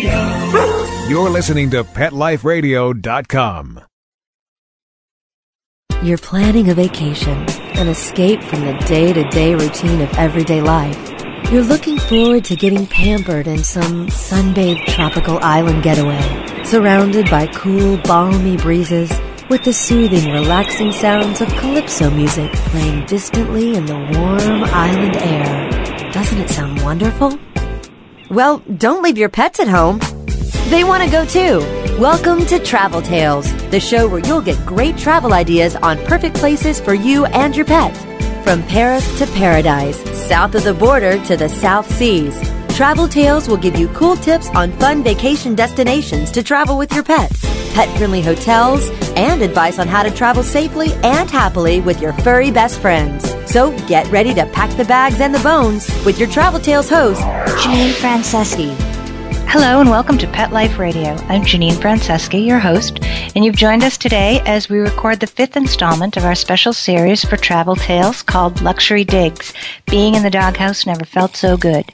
You're listening to PetLifeRadio.com. You're planning a vacation, an escape from the day to day routine of everyday life. You're looking forward to getting pampered in some sunbathed tropical island getaway, surrounded by cool, balmy breezes with the soothing, relaxing sounds of calypso music playing distantly in the warm island air. Doesn't it sound wonderful? Well, don't leave your pets at home. They want to go too. Welcome to Travel Tales, the show where you'll get great travel ideas on perfect places for you and your pet. From Paris to paradise, south of the border to the South Seas, Travel Tales will give you cool tips on fun vacation destinations to travel with your pet, pet friendly hotels, and advice on how to travel safely and happily with your furry best friends. So get ready to pack the bags and the bones with your Travel Tales host, Janine Franceschi. Hello and welcome to Pet Life Radio. I'm Janine Franceschi, your host, and you've joined us today as we record the fifth installment of our special series for Travel Tales called Luxury Digs. Being in the doghouse never felt so good.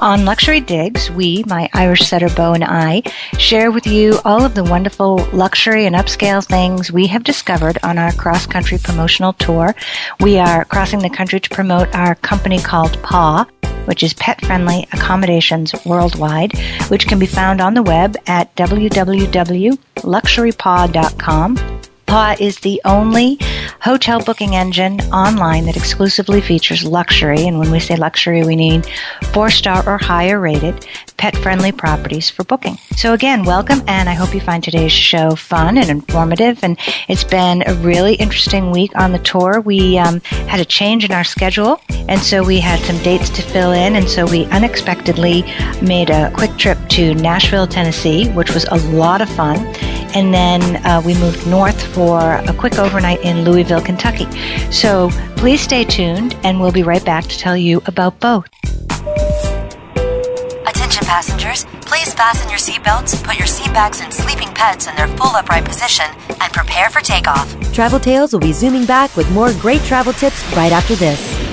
On Luxury Digs, we, my Irish setter Bo and I, share with you all of the wonderful luxury and upscale things we have discovered on our cross-country promotional tour. We are crossing the country to promote our company called PAW, which is pet friendly accommodations worldwide, which can be found on the web at www.luxurypaw.com. Paw is the only hotel booking engine online that exclusively features luxury, and when we say luxury, we mean four star or higher rated pet friendly properties for booking. So, again, welcome, and I hope you find today's show fun and informative. And it's been a really interesting week on the tour. We um, had a change in our schedule, and so we had some dates to fill in, and so we unexpectedly made a quick trip to Nashville, Tennessee, which was a lot of fun. And then uh, we moved north for a quick overnight in Louisville, Kentucky. So please stay tuned, and we'll be right back to tell you about both. Attention passengers, please fasten your seatbelts, put your seatbacks bags and sleeping pets in their full upright position, and prepare for takeoff. Travel Tales will be zooming back with more great travel tips right after this.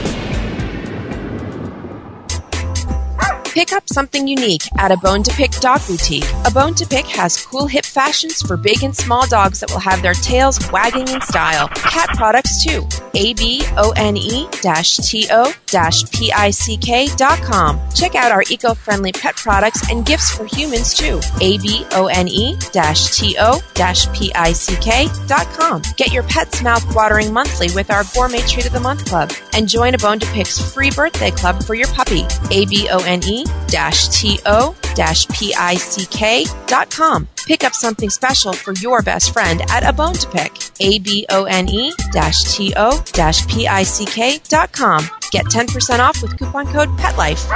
Pick up something unique at a Bone to Pick dog boutique. A Bone to Pick has cool hip fashions for big and small dogs that will have their tails wagging in style. Cat products too. A B O N E T O P I C K dot com. Check out our eco friendly pet products and gifts for humans too. A B O N E T O P I C K dot com. Get your pet's mouth watering monthly with our Gourmet Treat of the Month Club and join a Bone to Pick's free birthday club for your puppy. A B O N E to-pick.com. Pick up something special for your best friend at a bone to pick. A-B-O-N-E to-pick.com. Get 10% off with coupon code PETLIFE.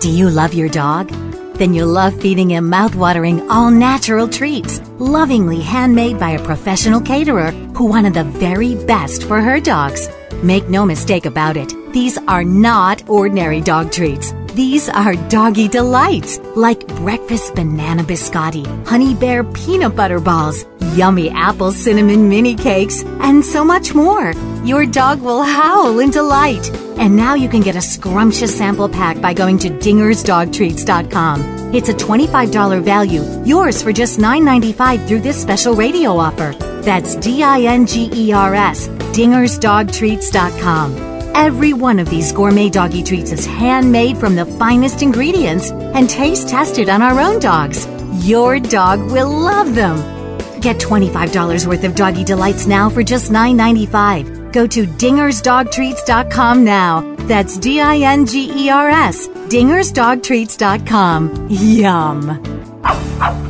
Do you love your dog? Then you'll love feeding him mouth-watering, all-natural treats, lovingly handmade by a professional caterer who wanted the very best for her dogs. Make no mistake about it, these are not ordinary dog treats. These are doggy delights, like breakfast banana biscotti, honey bear peanut butter balls, yummy apple cinnamon mini cakes, and so much more. Your dog will howl in delight. And now you can get a scrumptious sample pack by going to dingersdogtreats.com. It's a $25 value, yours for just $9.95 through this special radio offer. That's D-I-N-G-E-R-S, dingersdogtreats.com. Every one of these gourmet doggy treats is handmade from the finest ingredients and taste tested on our own dogs. Your dog will love them. Get $25 worth of doggy delights now for just $9.95. Go to dingersdogtreats.com now. That's D I N G E R S. Dingersdogtreats.com. Yum.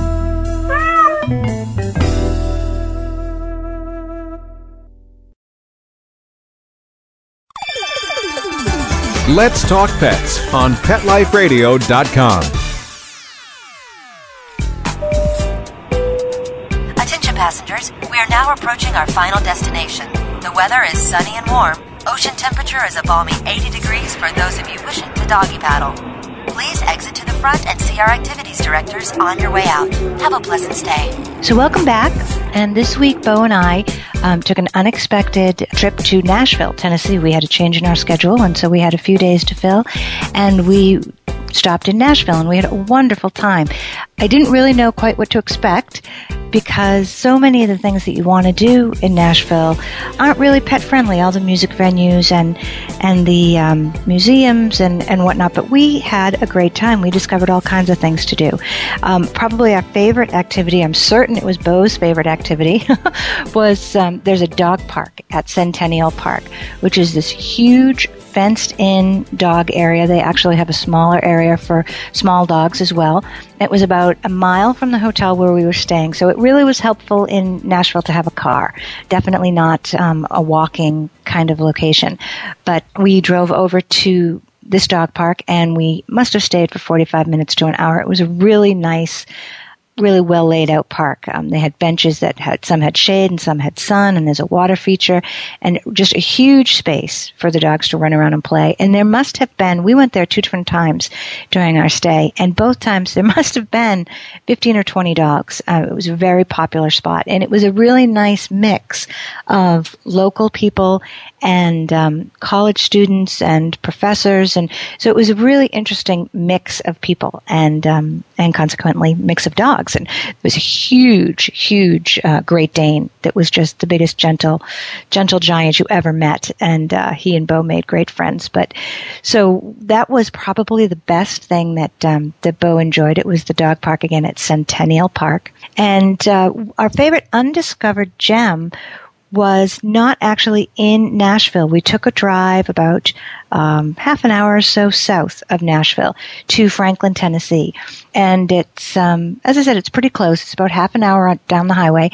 Let's Talk Pets on PetLifeRadio.com. Attention passengers, we are now approaching our final destination. The weather is sunny and warm. Ocean temperature is a balmy 80 degrees for those of you wishing to doggy paddle. Please exit to the front and see our activities directors on your way out. Have a pleasant stay. So, welcome back. And this week, Bo and I um, took an unexpected trip to Nashville, Tennessee. We had a change in our schedule, and so we had a few days to fill. And we stopped in Nashville, and we had a wonderful time. I didn't really know quite what to expect because so many of the things that you want to do in Nashville aren't really pet friendly. All the music venues and and the um, museums and and whatnot. But we had a great time. We discovered all kinds of things to do. Um, probably our favorite activity. I'm certain it was Bo's favorite activity. was um, there's a dog park at Centennial Park, which is this huge fenced in dog area. They actually have a smaller area for small dogs as well. It was about a mile from the hotel where we were staying, so it really was helpful in Nashville to have a car. Definitely not um, a walking kind of location. But we drove over to this dog park and we must have stayed for 45 minutes to an hour. It was a really nice really well laid out park. Um, they had benches that had some had shade and some had sun, and there's a water feature, and just a huge space for the dogs to run around and play. And there must have been. We went there two different times during our stay, and both times there must have been 15 or 20 dogs. Uh, it was a very popular spot, and it was a really nice mix of local people and um, college students and professors, and so it was a really interesting mix of people, and um, and consequently mix of dogs. And it was a huge, huge uh, Great Dane that was just the biggest gentle, gentle giant you ever met, and uh, he and Bo made great friends. But so that was probably the best thing that um, that Bo enjoyed. It was the dog park again at Centennial Park, and uh, our favorite undiscovered gem was not actually in Nashville. We took a drive about um, half an hour or so south of Nashville to Franklin, Tennessee, and it's um, as I said, it's pretty close. It's about half an hour down the highway,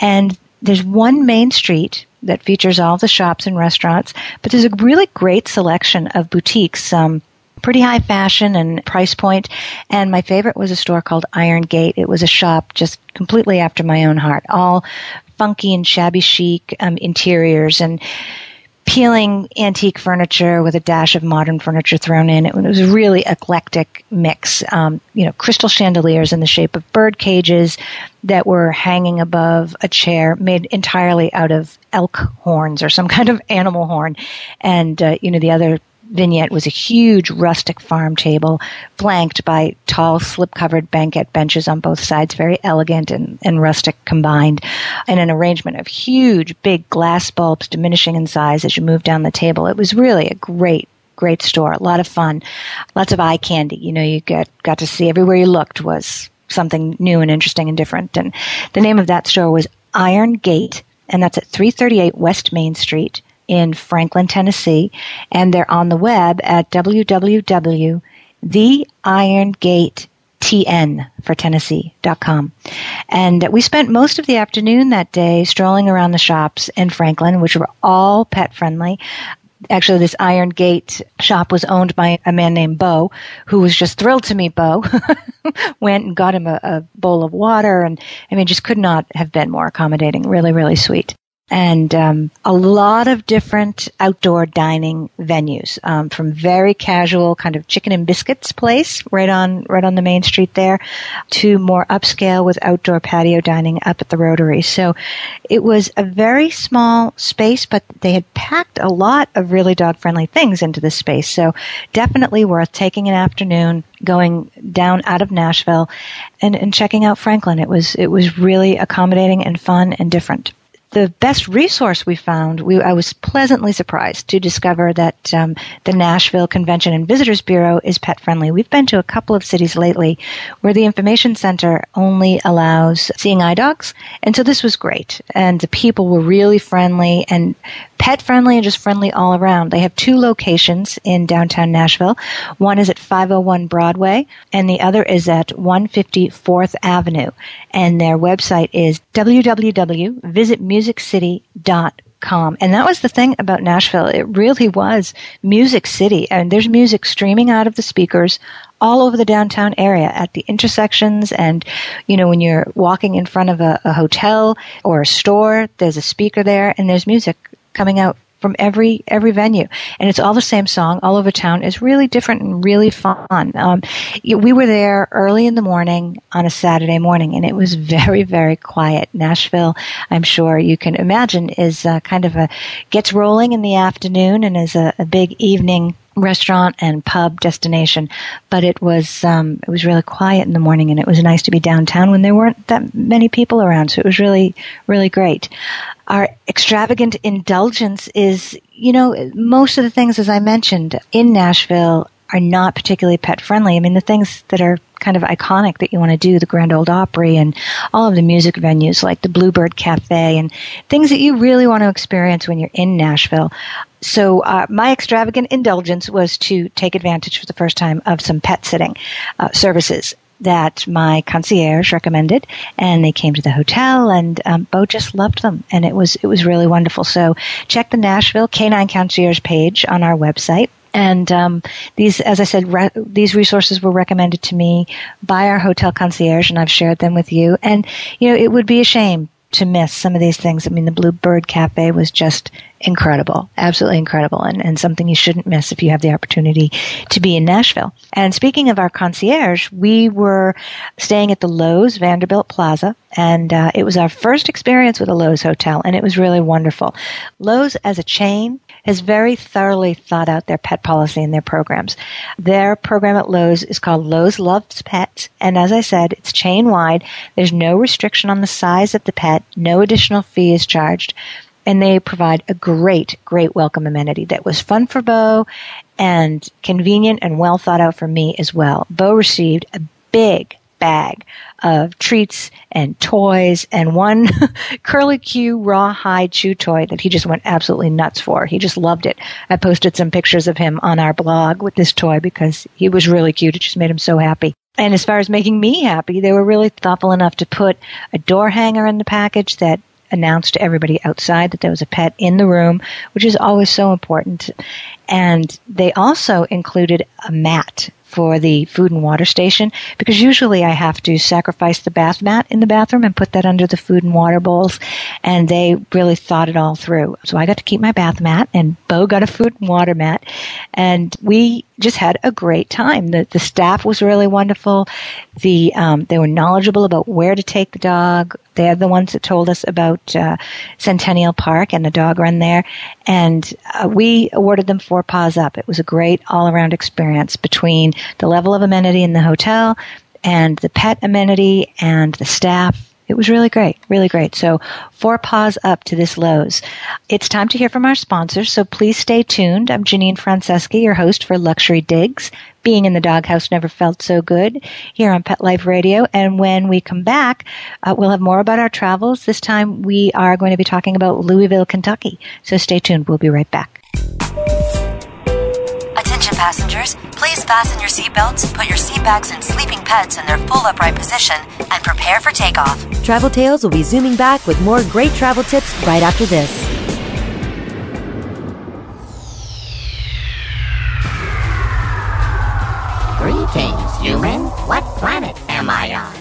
and there's one main street that features all the shops and restaurants, but there's a really great selection of boutiques. Um, pretty high fashion and price point. And my favorite was a store called Iron Gate. It was a shop just completely after my own heart. All funky and shabby chic um, interiors and peeling antique furniture with a dash of modern furniture thrown in. It was a really eclectic mix. Um, you know, crystal chandeliers in the shape of bird cages that were hanging above a chair made entirely out of elk horns or some kind of animal horn. And, uh, you know, the other vignette was a huge rustic farm table flanked by tall slip-covered banquette benches on both sides, very elegant and, and rustic combined, and an arrangement of huge, big glass bulbs diminishing in size as you move down the table. It was really a great great store. A lot of fun. Lots of eye candy. You know, you got, got to see everywhere you looked was something new and interesting and different. And the name of that store was Iron Gate, and that's at 338 West Main Street in Franklin, Tennessee, and they're on the web at www.theirongatetn for Tennessee.com. And we spent most of the afternoon that day strolling around the shops in Franklin, which were all pet friendly. Actually, this Iron Gate shop was owned by a man named Bo, who was just thrilled to meet Bo. Went and got him a, a bowl of water, and I mean, just could not have been more accommodating. Really, really sweet and um, a lot of different outdoor dining venues, um, from very casual kind of chicken and biscuits place right on right on the main street there, to more upscale with outdoor patio dining up at the Rotary. So it was a very small space, but they had packed a lot of really dog friendly things into this space. So definitely worth taking an afternoon going down out of Nashville and, and checking out Franklin. It was it was really accommodating and fun and different the best resource we found, we, I was pleasantly surprised to discover that um, the Nashville Convention and Visitors Bureau is pet friendly. We've been to a couple of cities lately where the information center only allows seeing eye dogs, and so this was great. And the people were really friendly and pet friendly and just friendly all around. They have two locations in downtown Nashville. One is at 501 Broadway, and the other is at 154th Avenue. And their website is www.visitmusiccity.com calm. And that was the thing about Nashville. It really was music city. And there's music streaming out of the speakers all over the downtown area at the intersections and you know when you're walking in front of a, a hotel or a store there's a speaker there and there's music coming out from every every venue, and it's all the same song all over town. It's really different and really fun. Um, we were there early in the morning on a Saturday morning, and it was very very quiet. Nashville, I'm sure you can imagine, is uh, kind of a gets rolling in the afternoon and is a, a big evening restaurant and pub destination, but it was um, it was really quiet in the morning, and it was nice to be downtown when there weren't that many people around. So it was really really great. Our extravagant indulgence is, you know, most of the things as I mentioned in Nashville are not particularly pet friendly. I mean, the things that are kind of iconic that you want to do, the Grand Ole Opry and all of the music venues like the Bluebird Cafe and things that you really want to experience when you're in Nashville. So uh, my extravagant indulgence was to take advantage for the first time of some pet sitting uh, services that my concierge recommended, and they came to the hotel, and um, Bo just loved them, and it was it was really wonderful. So check the Nashville Canine Concierge page on our website. And um, these, as I said, re- these resources were recommended to me by our hotel concierge, and I've shared them with you. And you know, it would be a shame to miss some of these things. I mean, the Bluebird Cafe was just incredible, absolutely incredible, and, and something you shouldn't miss if you have the opportunity to be in Nashville. And speaking of our concierge, we were staying at the Loews Vanderbilt Plaza, and uh, it was our first experience with a Loews hotel, and it was really wonderful. Loews as a chain has very thoroughly thought out their pet policy and their programs. Their program at Loews is called Loews Loves Pets, and as I said, it's chain wide. There's no restriction on the size of the pet, no additional fee is charged and they provide a great, great welcome amenity that was fun for Bo and convenient and well thought out for me as well. Bo received a big bag of treats and toys and one curly Q rawhide chew toy that he just went absolutely nuts for. He just loved it. I posted some pictures of him on our blog with this toy because he was really cute. It just made him so happy. And as far as making me happy, they were really thoughtful enough to put a door hanger in the package that announced to everybody outside that there was a pet in the room, which is always so important. And they also included a mat for the food and water station because usually I have to sacrifice the bath mat in the bathroom and put that under the food and water bowls. And they really thought it all through. So I got to keep my bath mat and Bo got a food and water mat. And we just had a great time. The, the staff was really wonderful. The, um, they were knowledgeable about where to take the dog. They're the ones that told us about uh, Centennial Park and the dog run there. And uh, we awarded them four paws up. It was a great all around experience between the level of amenity in the hotel and the pet amenity and the staff it was really great, really great. So four paws up to this Loews. It's time to hear from our sponsors, so please stay tuned. I'm Janine Franceschi, your host for Luxury Digs. Being in the doghouse never felt so good here on Pet Life Radio. And when we come back, uh, we'll have more about our travels. This time we are going to be talking about Louisville, Kentucky. So stay tuned. We'll be right back. Attention passengers, please fasten your seatbelts, put your seatbacks and sleeping pets in their full upright position, and prepare for takeoff. Travel Tales will be zooming back with more great travel tips right after this. Greetings, human. What planet am I on?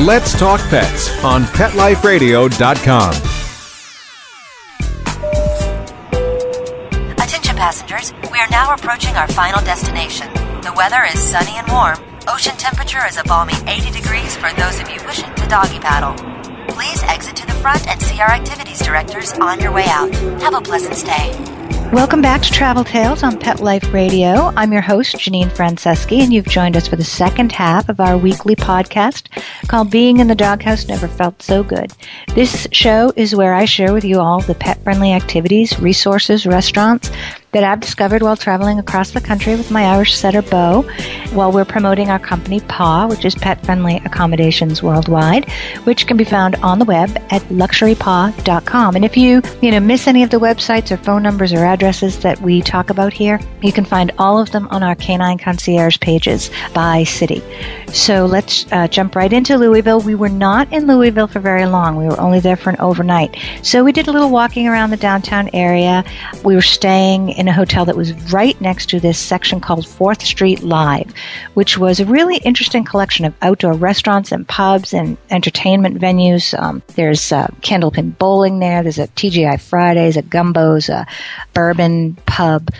Let's Talk Pets on PetLifeRadio.com. Attention passengers, we are now approaching our final destination. The weather is sunny and warm. Ocean temperature is a balmy 80 degrees for those of you wishing to doggy paddle. Please exit to the front and see our activities directors on your way out. Have a pleasant stay. Welcome back to Travel Tales on Pet Life Radio. I'm your host, Janine Franceschi, and you've joined us for the second half of our weekly podcast called Being in the Doghouse Never Felt So Good. This show is where I share with you all the pet friendly activities, resources, restaurants, that I've discovered while traveling across the country with my Irish setter Bo, while we're promoting our company PAW, which is Pet Friendly Accommodations Worldwide, which can be found on the web at luxurypaw.com. And if you, you know, miss any of the websites or phone numbers or addresses that we talk about here, you can find all of them on our Canine Concierge pages by city. So let's uh, jump right into Louisville. We were not in Louisville for very long. We were only there for an overnight. So we did a little walking around the downtown area. We were staying in a hotel that was right next to this section called 4th Street Live, which was a really interesting collection of outdoor restaurants and pubs and entertainment venues. Um, there's uh, Candlepin Bowling there, there's a TGI Fridays, a Gumbo's, a bourbon pub.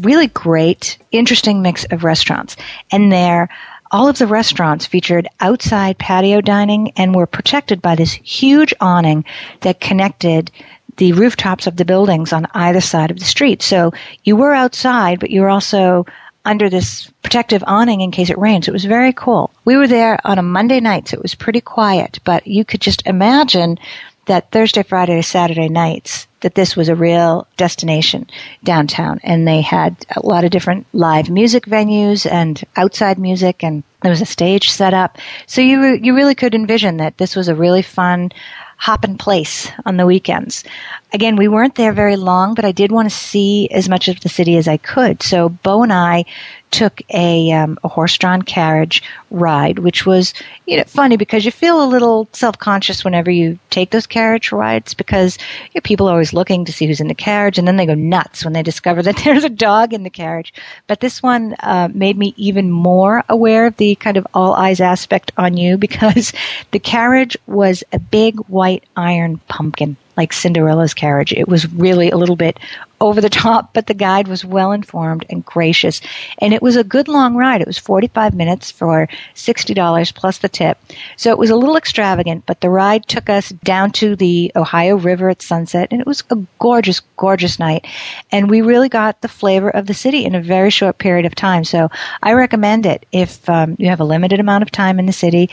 Really great, interesting mix of restaurants. And there, all of the restaurants featured outside patio dining and were protected by this huge awning that connected the rooftops of the buildings on either side of the street. So you were outside, but you were also under this protective awning in case it rains. It was very cool. We were there on a Monday night, so it was pretty quiet, but you could just imagine that Thursday, Friday, Saturday nights that this was a real destination downtown and they had a lot of different live music venues and outside music and there was a stage set up. So you you really could envision that this was a really fun hopping place on the weekends. Again, we weren't there very long, but I did want to see as much of the city as I could. So Bo and I took a, um, a horse-drawn carriage ride, which was you know funny because you feel a little self-conscious whenever you take those carriage rides because you know, people are always looking to see who's in the carriage, and then they go nuts when they discover that there's a dog in the carriage. But this one uh, made me even more aware of the kind of all eyes aspect on you because the carriage was a big white iron pumpkin like Cinderella's carriage. It was really a little bit over the top, but the guide was well informed and gracious. And it was a good long ride. It was 45 minutes for $60 plus the tip. So it was a little extravagant, but the ride took us down to the Ohio River at sunset and it was a gorgeous, gorgeous night. And we really got the flavor of the city in a very short period of time. So I recommend it if um, you have a limited amount of time in the city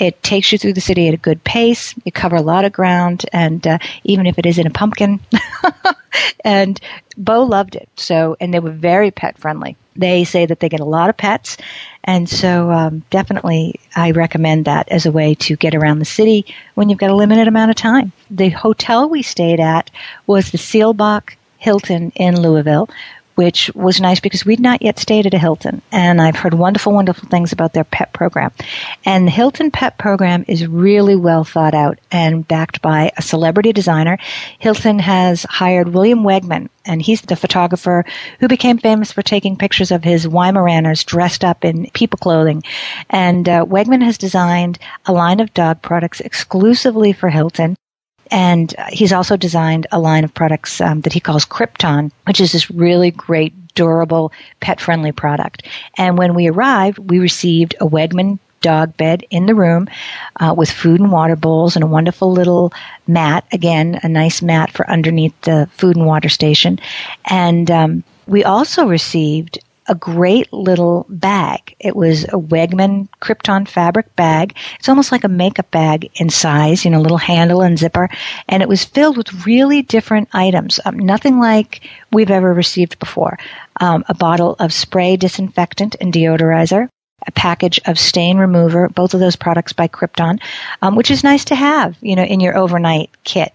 it takes you through the city at a good pace. You cover a lot of ground, and uh, even if it is in a pumpkin. and Bo loved it. So, and they were very pet friendly. They say that they get a lot of pets, and so um, definitely I recommend that as a way to get around the city when you've got a limited amount of time. The hotel we stayed at was the Seelbach Hilton in Louisville, which was nice because we'd not yet stayed at a Hilton. And I've heard wonderful, wonderful things about their pet program. And the Hilton pet program is really well thought out and backed by a celebrity designer. Hilton has hired William Wegman, and he's the photographer who became famous for taking pictures of his Weimaraners dressed up in people clothing. And uh, Wegman has designed a line of dog products exclusively for Hilton. And he's also designed a line of products um, that he calls Crypton, which is this really great, durable, pet friendly product. And when we arrived, we received a Wegman dog bed in the room uh, with food and water bowls and a wonderful little mat. Again, a nice mat for underneath the food and water station. And um, we also received a great little bag. It was a Wegman Crypton fabric bag. It's almost like a makeup bag in size, you know, little handle and zipper. And it was filled with really different items. Um, nothing like we've ever received before. Um, a bottle of spray disinfectant and deodorizer, a package of stain remover, both of those products by Crypton, um, which is nice to have, you know, in your overnight kit.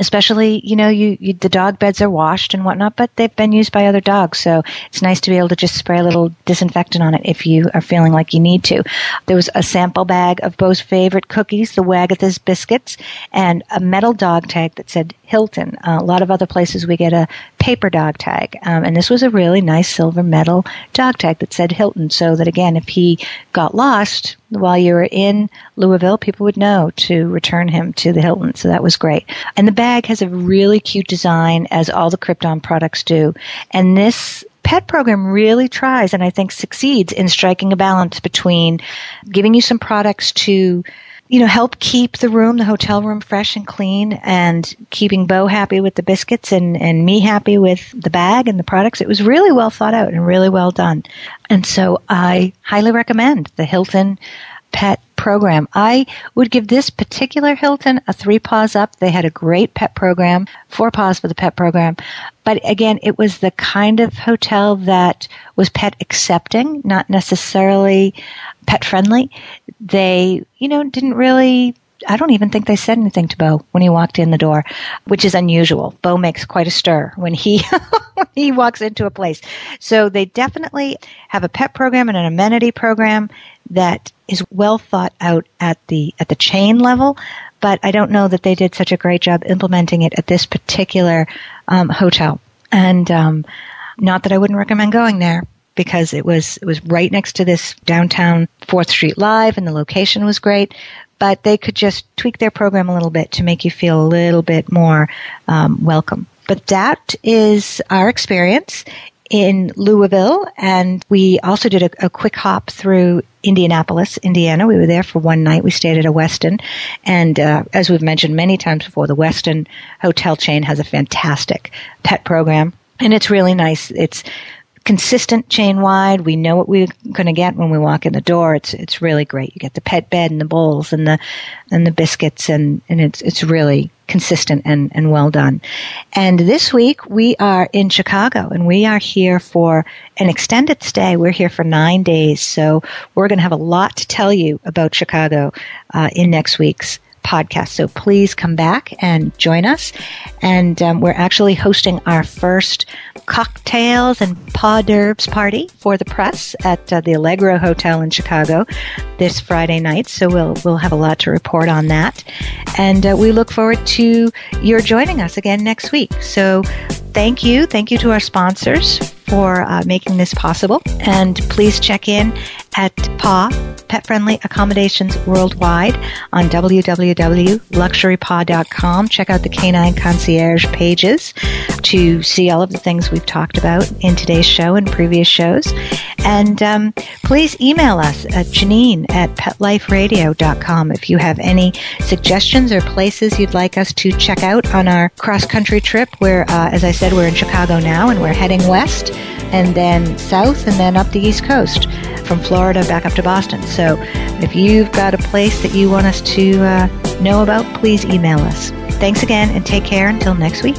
Especially, you know, you, you, the dog beds are washed and whatnot, but they've been used by other dogs, so it's nice to be able to just spray a little disinfectant on it if you are feeling like you need to. There was a sample bag of Bo's favorite cookies, the Wagatha's biscuits, and a metal dog tag that said Hilton. Uh, a lot of other places we get a paper dog tag, um, and this was a really nice silver metal dog tag that said Hilton, so that again, if got lost while you were in Louisville, people would know to return him to the Hilton. So that was great. And the bag has a really cute design, as all the Crypton products do. And this pet program really tries and I think succeeds in striking a balance between giving you some products to you know, help keep the room, the hotel room fresh and clean and keeping Bo happy with the biscuits and, and me happy with the bag and the products. It was really well thought out and really well done. And so I highly recommend the Hilton pet program. I would give this particular Hilton a three paws up. They had a great pet program, four paws for the pet program. But again, it was the kind of hotel that was pet accepting, not necessarily pet friendly. They, you know, didn't really I don't even think they said anything to Bo when he walked in the door, which is unusual. Bo makes quite a stir when he when he walks into a place. So they definitely have a pet program and an amenity program that is well thought out at the at the chain level, but I don't know that they did such a great job implementing it at this particular um, hotel. And um, not that I wouldn't recommend going there because it was it was right next to this downtown Fourth Street Live, and the location was great. But they could just tweak their program a little bit to make you feel a little bit more um, welcome. But that is our experience in Louisville, and we also did a, a, quick hop through Indianapolis, Indiana. We were there for one night. We stayed at a Westin, and uh, as we've mentioned many times before, the Westin hotel chain has a fantastic pet program, and it's really nice. It's consistent chain wide. We know what we're going to get when we walk in the door. It's it's really great. You get the pet bed and the bowls and the and the biscuits, and and it's it's really consistent and, and well done. And this week we are in Chicago and we are here for an extended stay. We're here for nine days. So we're going to have a lot to tell you about Chicago uh, in next week's podcast. So please come back and join us. And um, we're actually hosting our first cocktails and pas d'oeuvres party for the press at uh, the Allegro Hotel in Chicago this Friday night. So we'll we'll have a lot to report on that, and uh, we look forward to your joining us again next week. So thank you, thank you to our sponsors for uh, making this possible, and please check in at PAW Pet Friendly Accommodations Worldwide on www.luxurypaw.com. Check out the Canine Concierge pages to see all of the things we've talked about in today's show and previous shows. And um, please email us at Janine at PetLifeRadio.com if you have any suggestions or places you'd like us to check out on our cross country trip. Where, uh, as I said, we're in Chicago now and we're heading west and then south and then up the East Coast from Florida back up to Boston. So if you've got a place that you want us to uh, know about, please email us. Thanks again and take care until next week.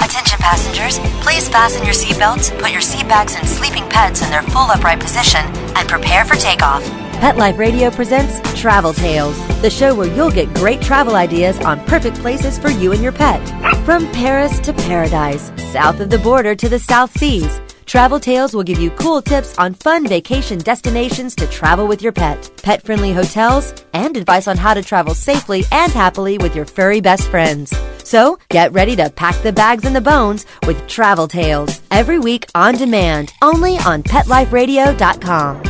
Attention passengers, please fasten your seatbelts, put your seat bags and sleeping pets in their full upright position, and prepare for takeoff. Pet Life Radio presents Travel Tales, the show where you'll get great travel ideas on perfect places for you and your pet. From Paris to paradise, south of the border to the South Seas. Travel Tales will give you cool tips on fun vacation destinations to travel with your pet, pet friendly hotels, and advice on how to travel safely and happily with your furry best friends. So get ready to pack the bags and the bones with Travel Tales every week on demand, only on PetLifeRadio.com.